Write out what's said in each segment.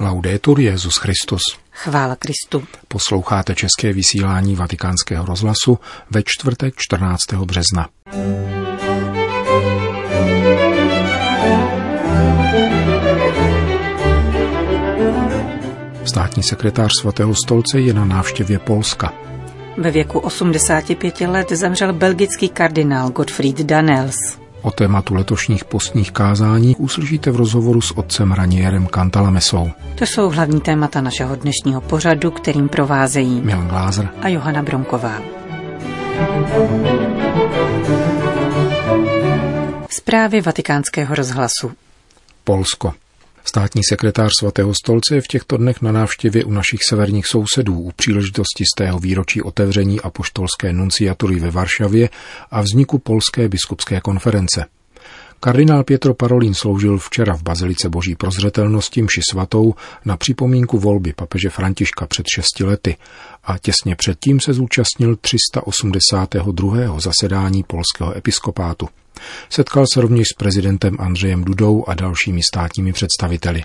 Laudetur Jezus Christus. Chvála Kristu. Posloucháte české vysílání Vatikánského rozhlasu ve čtvrtek 14. března. Státní sekretář svatého stolce je na návštěvě Polska. Ve věku 85 let zemřel belgický kardinál Gottfried Danels. O tématu letošních postních kázání uslyšíte v rozhovoru s otcem Ranierem Cantalamesou. To jsou hlavní témata našeho dnešního pořadu, kterým provázejí Milan Glázer a Johana Bronková. Zprávy vatikánského rozhlasu. Polsko. Státní sekretář svatého stolce je v těchto dnech na návštěvě u našich severních sousedů u příležitosti z tého výročí otevření apoštolské nunciatury ve Varšavě a vzniku Polské biskupské konference. Kardinál Pietro Parolin sloužil včera v Bazilice Boží prozřetelnosti mši svatou na připomínku volby papeže Františka před šesti lety a těsně předtím se zúčastnil 382. zasedání polského episkopátu. Setkal se rovněž s prezidentem Andřejem Dudou a dalšími státními představiteli.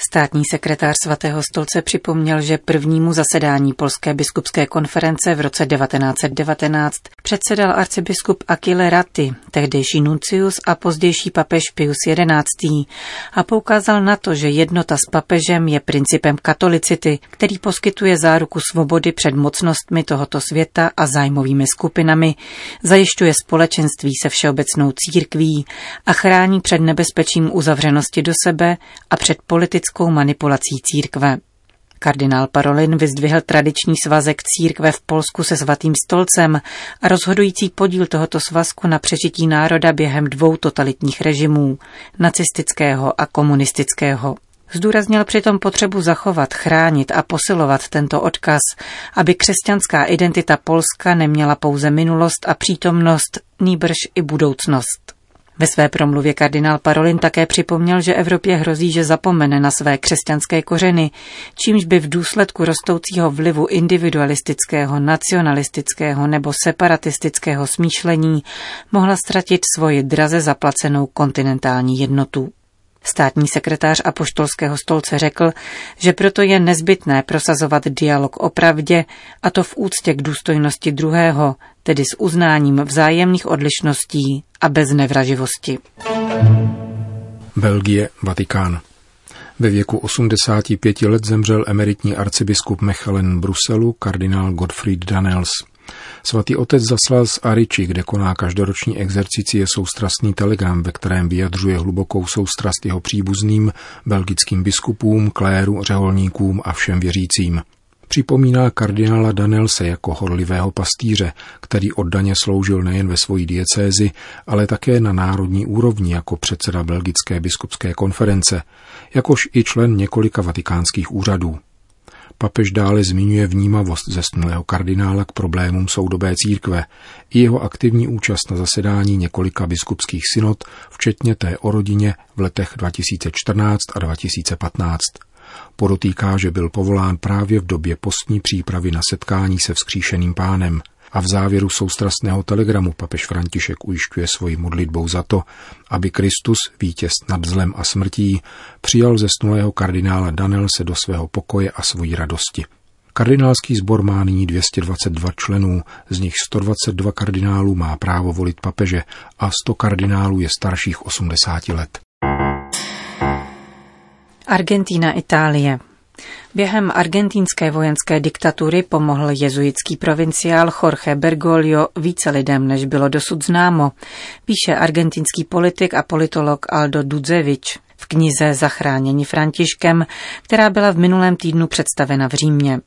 Státní sekretář svatého stolce připomněl, že prvnímu zasedání Polské biskupské konference v roce 1919 předsedal arcibiskup Achille Ratti, tehdejší nuncius a pozdější papež Pius XI. a poukázal na to, že jednota s papežem je principem katolicity, který poskytuje záruku svobody před mocnostmi tohoto světa a zájmovými skupinami, zajišťuje společenství se všeobecnou církví a chrání před nebezpečím uzavřenosti do sebe a před politickou politickou manipulací církve. Kardinál Parolin vyzdvihl tradiční svazek církve v Polsku se svatým stolcem a rozhodující podíl tohoto svazku na přežití národa během dvou totalitních režimů, nacistického a komunistického. Zdůraznil přitom potřebu zachovat, chránit a posilovat tento odkaz, aby křesťanská identita Polska neměla pouze minulost a přítomnost, nýbrž i budoucnost. Ve své promluvě kardinál Parolin také připomněl, že Evropě hrozí, že zapomene na své křesťanské kořeny, čímž by v důsledku rostoucího vlivu individualistického, nacionalistického nebo separatistického smýšlení mohla ztratit svoji draze zaplacenou kontinentální jednotu. Státní sekretář Apoštolského stolce řekl, že proto je nezbytné prosazovat dialog o pravdě, a to v úctě k důstojnosti druhého, tedy s uznáním vzájemných odlišností a bez nevraživosti. Belgie, Vatikán. Ve věku 85 let zemřel emeritní arcibiskup Mechelen Bruselu, kardinál Gottfried Danels. Svatý otec zaslal z Ariči, kde koná každoroční exercici, je soustrastný telegram, ve kterém vyjadřuje hlubokou soustrast jeho příbuzným, belgickým biskupům, kléru, řeholníkům a všem věřícím. Připomíná kardinála Danelse jako horlivého pastýře, který oddaně sloužil nejen ve svojí diecézi, ale také na národní úrovni jako předseda Belgické biskupské konference, jakož i člen několika vatikánských úřadů. Papež dále zmiňuje vnímavost zesnulého kardinála k problémům soudobé církve i jeho aktivní účast na zasedání několika biskupských synod, včetně té o rodině v letech 2014 a 2015. Podotýká, že byl povolán právě v době postní přípravy na setkání se vzkříšeným pánem a v závěru soustrastného telegramu papež František ujišťuje svoji modlitbou za to, aby Kristus, vítěz nad zlem a smrtí, přijal zesnulého kardinála Danelse do svého pokoje a svojí radosti. Kardinálský sbor má nyní 222 členů, z nich 122 kardinálů má právo volit papeže a 100 kardinálů je starších 80 let. Argentína, Itálie. Během argentínské vojenské diktatury pomohl jezuitský provinciál Jorge Bergoglio více lidem, než bylo dosud známo, píše argentinský politik a politolog Aldo Dudzevič v knize Zachránění Františkem, která byla v minulém týdnu představena v Římě.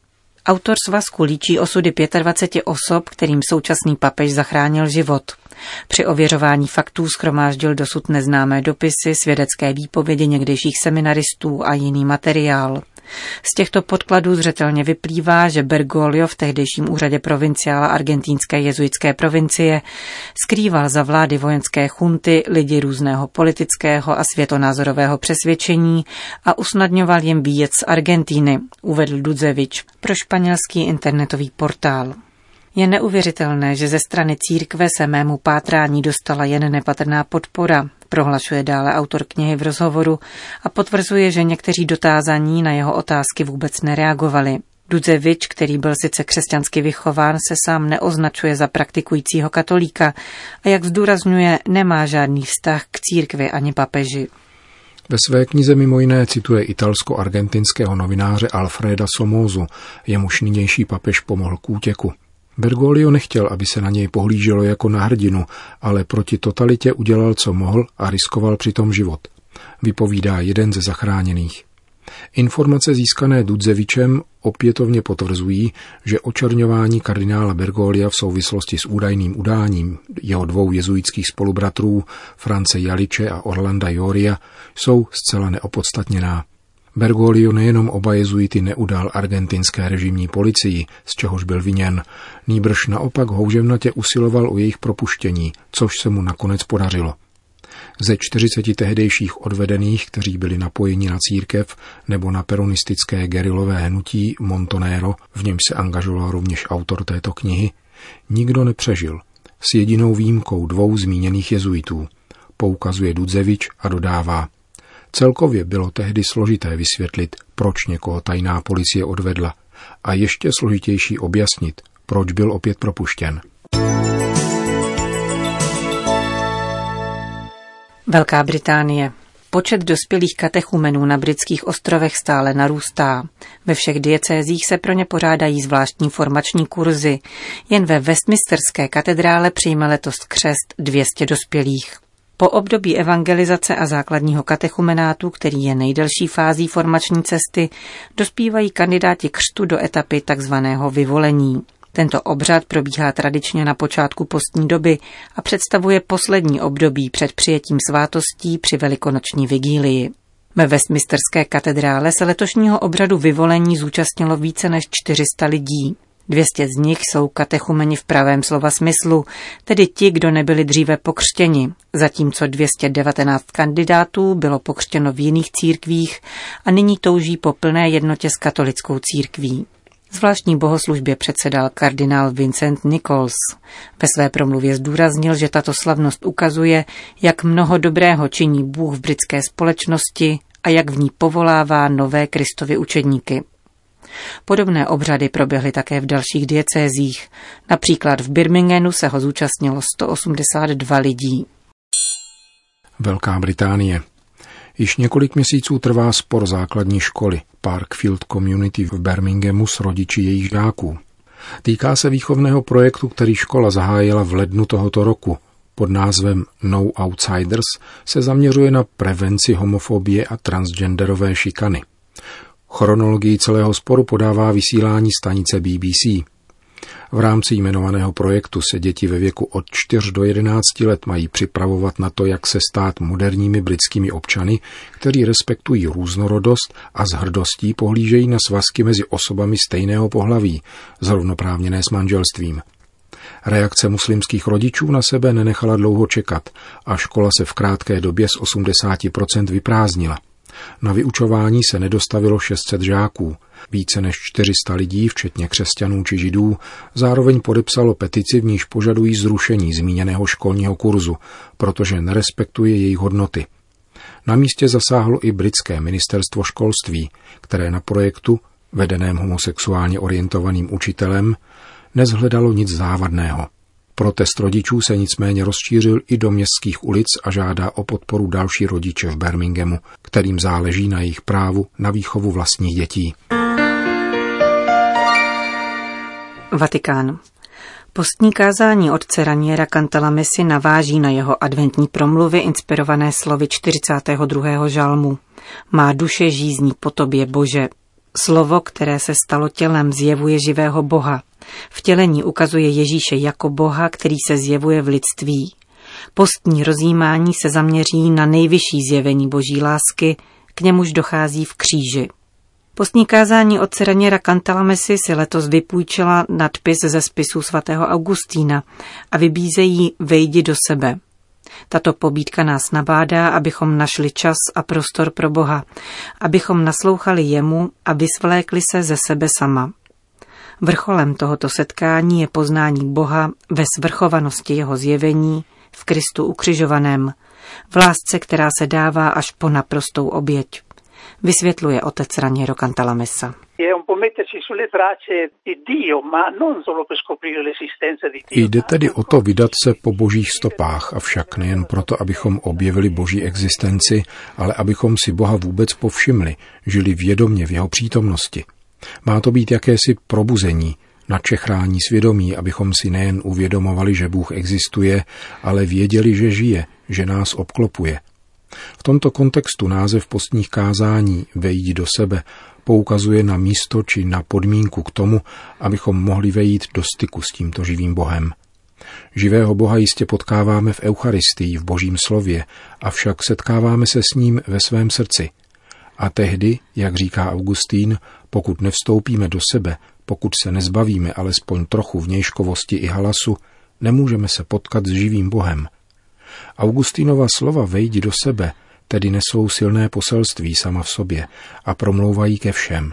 Autor svazku líčí osudy 25 osob, kterým současný papež zachránil život. Při ověřování faktů schromáždil dosud neznámé dopisy, svědecké výpovědi někdejších seminaristů a jiný materiál. Z těchto podkladů zřetelně vyplývá, že Bergoglio v tehdejším úřadě provinciála argentínské jezuitské provincie skrýval za vlády vojenské chunty lidi různého politického a světonázorového přesvědčení a usnadňoval jim výjezd z Argentíny, uvedl Dudzevič pro španělský internetový portál. Je neuvěřitelné, že ze strany církve se mému pátrání dostala jen nepatrná podpora, prohlašuje dále autor knihy v rozhovoru a potvrzuje, že někteří dotázaní na jeho otázky vůbec nereagovali. Dudzevič, který byl sice křesťansky vychován, se sám neoznačuje za praktikujícího katolíka a jak zdůrazňuje, nemá žádný vztah k církvi ani papeži. Ve své knize mimo jiné cituje italsko-argentinského novináře Alfreda Somozu, jemuž nynější papež pomohl k útěku. Bergoglio nechtěl, aby se na něj pohlíželo jako na hrdinu, ale proti totalitě udělal, co mohl a riskoval přitom život. Vypovídá jeden ze zachráněných. Informace získané Dudzevičem opětovně potvrzují, že očerňování kardinála Bergolia v souvislosti s údajným udáním jeho dvou jezuitských spolubratrů France Jaliče a Orlanda Joria jsou zcela neopodstatněná. Bergoglio nejenom oba jezuity neudal argentinské režimní policii, z čehož byl viněn, nýbrž naopak houževnatě usiloval o jejich propuštění, což se mu nakonec podařilo. Ze 40 tehdejších odvedených, kteří byli napojeni na církev nebo na peronistické gerilové hnutí Montonero, v němž se angažoval rovněž autor této knihy, nikdo nepřežil, s jedinou výjimkou dvou zmíněných jezuitů, poukazuje Dudzevič a dodává. Celkově bylo tehdy složité vysvětlit, proč někoho tajná policie odvedla a ještě složitější objasnit, proč byl opět propuštěn. Velká Británie. Počet dospělých katechumenů na britských ostrovech stále narůstá. Ve všech diecézích se pro ně pořádají zvláštní formační kurzy. Jen ve Westminsterské katedrále přijme letos křest 200 dospělých. Po období evangelizace a základního katechumenátu, který je nejdelší fází formační cesty, dospívají kandidáti křtu do etapy takzvaného vyvolení. Tento obřad probíhá tradičně na počátku postní doby a představuje poslední období před přijetím svátostí při velikonoční vigílii. Ve Westminsterské katedrále se letošního obřadu vyvolení zúčastnilo více než 400 lidí. 200 z nich jsou katechumeni v pravém slova smyslu, tedy ti, kdo nebyli dříve pokřtěni, zatímco 219 kandidátů bylo pokřtěno v jiných církvích a nyní touží po plné jednotě s katolickou církví. Zvláštní bohoslužbě předsedal kardinál Vincent Nichols. Ve své promluvě zdůraznil, že tato slavnost ukazuje, jak mnoho dobrého činí Bůh v britské společnosti a jak v ní povolává nové Kristovy učedníky. Podobné obřady proběhly také v dalších diecézích. Například v Birminghamu se ho zúčastnilo 182 lidí. Velká Británie. Již několik měsíců trvá spor základní školy Parkfield Community v Birminghamu s rodiči jejich žáků. Týká se výchovného projektu, který škola zahájila v lednu tohoto roku. Pod názvem No Outsiders se zaměřuje na prevenci homofobie a transgenderové šikany. Chronologii celého sporu podává vysílání stanice BBC. V rámci jmenovaného projektu se děti ve věku od 4 do 11 let mají připravovat na to, jak se stát moderními britskými občany, kteří respektují různorodost a s hrdostí pohlížejí na svazky mezi osobami stejného pohlaví, zrovnoprávněné s manželstvím. Reakce muslimských rodičů na sebe nenechala dlouho čekat a škola se v krátké době z 80% vyprázdnila – na vyučování se nedostavilo 600 žáků. Více než 400 lidí, včetně křesťanů či židů, zároveň podepsalo petici, v níž požadují zrušení zmíněného školního kurzu, protože nerespektuje jejich hodnoty. Na místě zasáhlo i britské ministerstvo školství, které na projektu, vedeném homosexuálně orientovaným učitelem, nezhledalo nic závadného. Protest rodičů se nicméně rozšířil i do městských ulic a žádá o podporu další rodiče v Birminghamu, kterým záleží na jejich právu na výchovu vlastních dětí. Vatikán. Postní kázání otce Raniera Cantalamesi naváží na jeho adventní promluvy inspirované slovy 42. žalmu. Má duše žízní po tobě, Bože. Slovo, které se stalo tělem, zjevuje živého Boha, Vtělení ukazuje Ježíše jako Boha, který se zjevuje v lidství. Postní rozjímání se zaměří na nejvyšší zjevení boží lásky, k němuž dochází v kříži. Postní kázání od Raniera Cantalamesi si letos vypůjčila nadpis ze spisu svatého Augustína a vybízejí Vejdi do sebe. Tato pobídka nás nabádá, abychom našli čas a prostor pro Boha, abychom naslouchali jemu a vysvlékli se ze sebe sama. Vrcholem tohoto setkání je poznání Boha ve svrchovanosti jeho zjevení v Kristu ukřižovaném, v lásce, která se dává až po naprostou oběť. Vysvětluje otec Raniero Cantalamessa. Jde tedy o to vydat se po božích stopách, avšak nejen proto, abychom objevili boží existenci, ale abychom si Boha vůbec povšimli, žili vědomně v jeho přítomnosti. Má to být jakési probuzení, načechrání svědomí, abychom si nejen uvědomovali, že Bůh existuje, ale věděli, že žije, že nás obklopuje. V tomto kontextu název postních kázání Vejdi do sebe poukazuje na místo či na podmínku k tomu, abychom mohli vejít do styku s tímto živým Bohem. Živého Boha jistě potkáváme v Eucharistii, v Božím slově, avšak setkáváme se s ním ve svém srdci. A tehdy, jak říká Augustín, pokud nevstoupíme do sebe, pokud se nezbavíme alespoň trochu vnějškovosti i halasu, nemůžeme se potkat s živým Bohem. Augustínova slova vejdi do sebe tedy nesou silné poselství sama v sobě a promlouvají ke všem.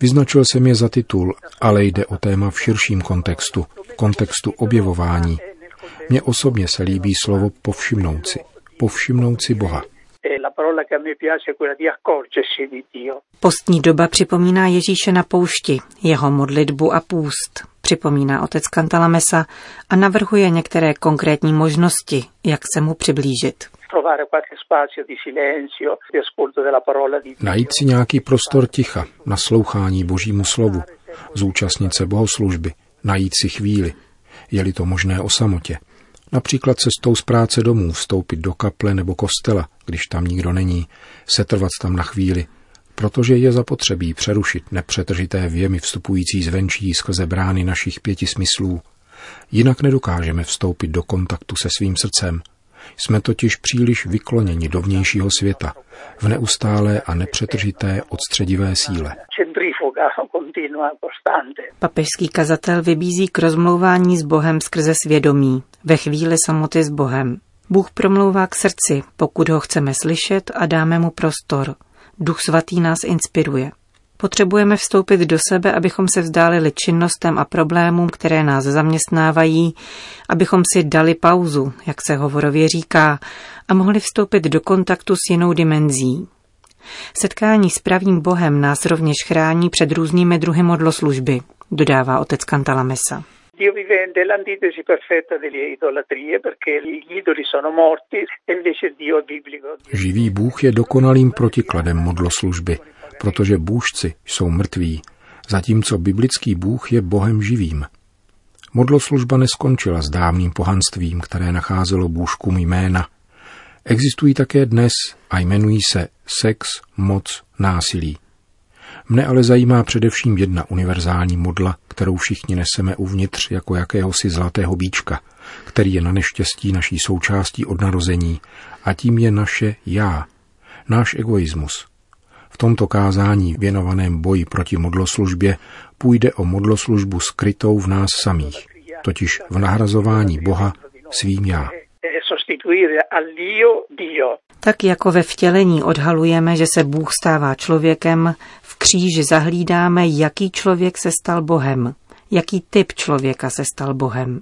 Vyznačil jsem je za titul, ale jde o téma v širším kontextu, kontextu objevování. Mně osobně se líbí slovo povšimnout si, povšimnout si Boha. Postní doba připomíná Ježíše na poušti, jeho modlitbu a půst, připomíná otec Kantalamesa a navrhuje některé konkrétní možnosti, jak se mu přiblížit. Najít si nějaký prostor ticha, naslouchání božímu slovu, zúčastnit se bohoslužby, najít si chvíli, je-li to možné o samotě. Například cestou z práce domů vstoupit do kaple nebo kostela, když tam nikdo není, setrvat tam na chvíli, protože je zapotřebí přerušit nepřetržité věmy vstupující zvenčí skrze brány našich pěti smyslů. Jinak nedokážeme vstoupit do kontaktu se svým srdcem. Jsme totiž příliš vykloněni do vnějšího světa, v neustálé a nepřetržité odstředivé síle. Papežský kazatel vybízí k rozmlouvání s Bohem skrze svědomí, ve chvíli samoty s Bohem. Bůh promlouvá k srdci, pokud ho chceme slyšet a dáme mu prostor. Duch svatý nás inspiruje. Potřebujeme vstoupit do sebe, abychom se vzdálili činnostem a problémům, které nás zaměstnávají, abychom si dali pauzu, jak se hovorově říká, a mohli vstoupit do kontaktu s jinou dimenzí. Setkání s pravým Bohem nás rovněž chrání před různými druhy modloslužby, dodává otec Cantalamessa. Dio vive nell'antitesi perfetta delle idolatrie perché gli idoli sono morti e invece Dio biblico. Živý Bůh je dokonalým protikladem modloslužby, protože bůžci jsou mrtví, zatímco biblický Bůh je Bohem živým. Modloslužba neskončila s dávným pohanstvím, které nacházelo bůžkům jména. Existují také dnes a jmenují se sex, moc, násilí. Mne ale zajímá především jedna univerzální modla, kterou všichni neseme uvnitř jako jakéhosi zlatého bíčka, který je na neštěstí naší součástí od narození a tím je naše já, náš egoismus. V tomto kázání věnovaném boji proti modloslužbě půjde o modloslužbu skrytou v nás samých, totiž v nahrazování Boha svým já. Tak jako ve vtělení odhalujeme, že se Bůh stává člověkem, v kříži zahlídáme, jaký člověk se stal Bohem, jaký typ člověka se stal Bohem.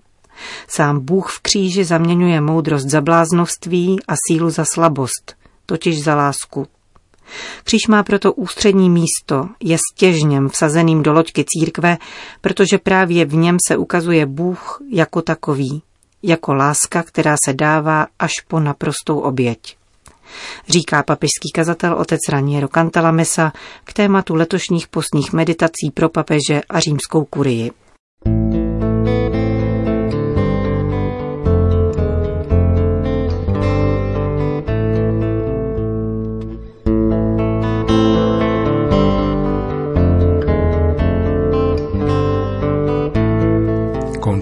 Sám Bůh v kříži zaměňuje moudrost za bláznovství a sílu za slabost, totiž za lásku. Kříž má proto ústřední místo, je stěžněm vsazeným do loďky církve, protože právě v něm se ukazuje Bůh jako takový, jako láska, která se dává až po naprostou oběť. Říká papežský kazatel otec Raniero Cantalamessa k tématu letošních postních meditací pro papeže a římskou kurii.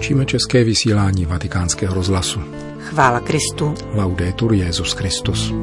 Končíme české vysílání vatikánského rozhlasu. Chvála Kristu. Laudetur Jezus Christus.